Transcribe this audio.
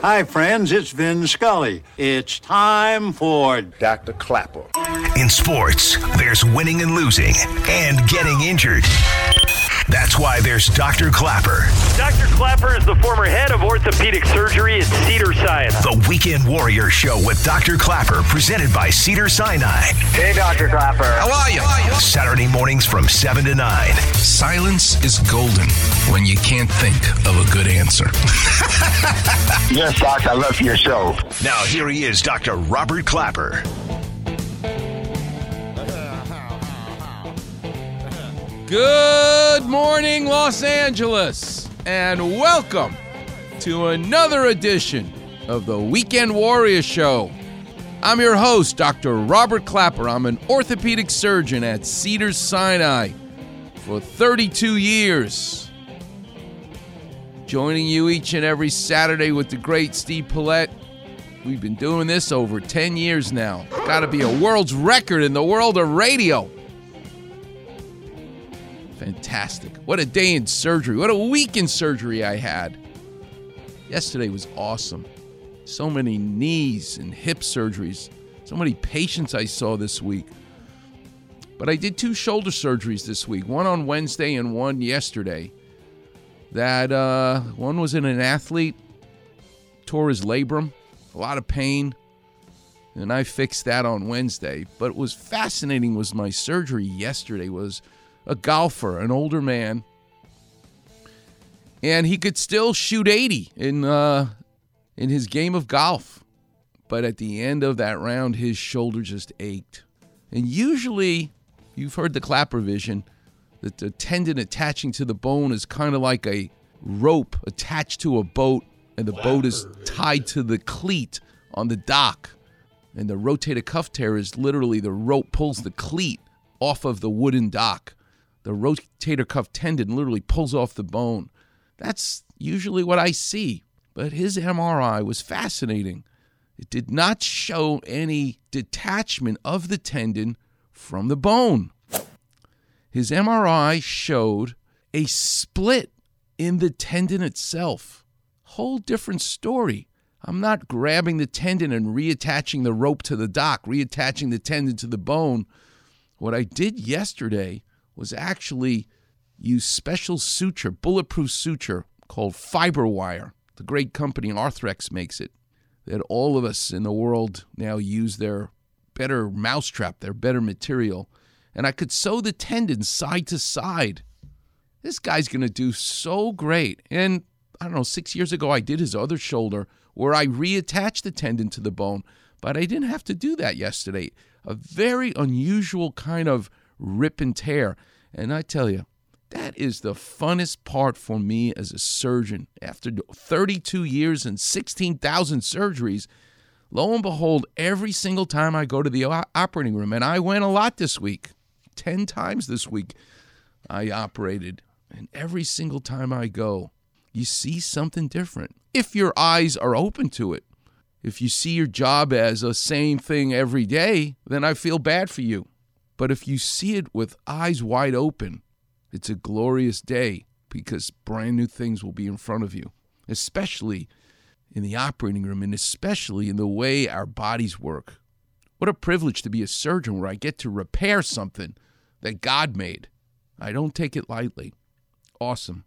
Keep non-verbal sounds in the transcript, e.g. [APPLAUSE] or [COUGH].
Hi, friends, it's Vin Scully. It's time for Dr. Klapper. In sports, there's winning and losing and getting injured. That's why there's Dr. Klapper. Dr. Klapper is the former head of orthopedic surgery at Cedar Sinai. The Weekend Warrior Show with Dr. Klapper, presented by Cedar Sinai. Hey, Dr. Klapper. How are you? Saturday mornings from 7 to 9. Silence is golden when you can't think of a good answer. [LAUGHS] yes, Doc, I love your show. Now, here he is, Dr. Robert Klapper. Good morning, Los Angeles, and welcome to another edition of the Weekend Warrior Show. I'm your host, Dr. Robert Klapper. I'm an orthopedic surgeon at Cedars Sinai for 32 years. Joining you each and every Saturday with the great Steve Paulette. We've been doing this over 10 years now. Got to be a world's record in the world of radio. Fantastic. What a day in surgery. What a week in surgery I had. Yesterday was awesome. So many knees and hip surgeries. So many patients I saw this week. But I did two shoulder surgeries this week one on Wednesday and one yesterday. That uh, one was in an athlete, tore his labrum, a lot of pain. And I fixed that on Wednesday. But what was fascinating was my surgery yesterday was a golfer, an older man, and he could still shoot 80 in uh, in his game of golf. But at the end of that round, his shoulder just ached. And usually, you've heard the Klapper vision that the tendon attaching to the bone is kind of like a rope attached to a boat, and the boat is tied to the cleat on the dock. And the rotator cuff tear is literally the rope pulls the cleat off of the wooden dock the rotator cuff tendon literally pulls off the bone. That's usually what I see. But his MRI was fascinating. It did not show any detachment of the tendon from the bone. His MRI showed a split in the tendon itself. Whole different story. I'm not grabbing the tendon and reattaching the rope to the dock, reattaching the tendon to the bone. What I did yesterday was actually use special suture, bulletproof suture called FiberWire. The great company Arthrex makes it. That all of us in the world now use their better mousetrap, their better material. And I could sew the tendon side to side. This guy's going to do so great. And I don't know, six years ago, I did his other shoulder where I reattached the tendon to the bone, but I didn't have to do that yesterday. A very unusual kind of rip and tear. And I tell you, that is the funnest part for me as a surgeon. After 32 years and 16,000 surgeries, lo and behold, every single time I go to the operating room, and I went a lot this week, 10 times this week, I operated. And every single time I go, you see something different. If your eyes are open to it, if you see your job as a same thing every day, then I feel bad for you. But if you see it with eyes wide open, it's a glorious day because brand new things will be in front of you, especially in the operating room and especially in the way our bodies work. What a privilege to be a surgeon where I get to repair something that God made. I don't take it lightly. Awesome.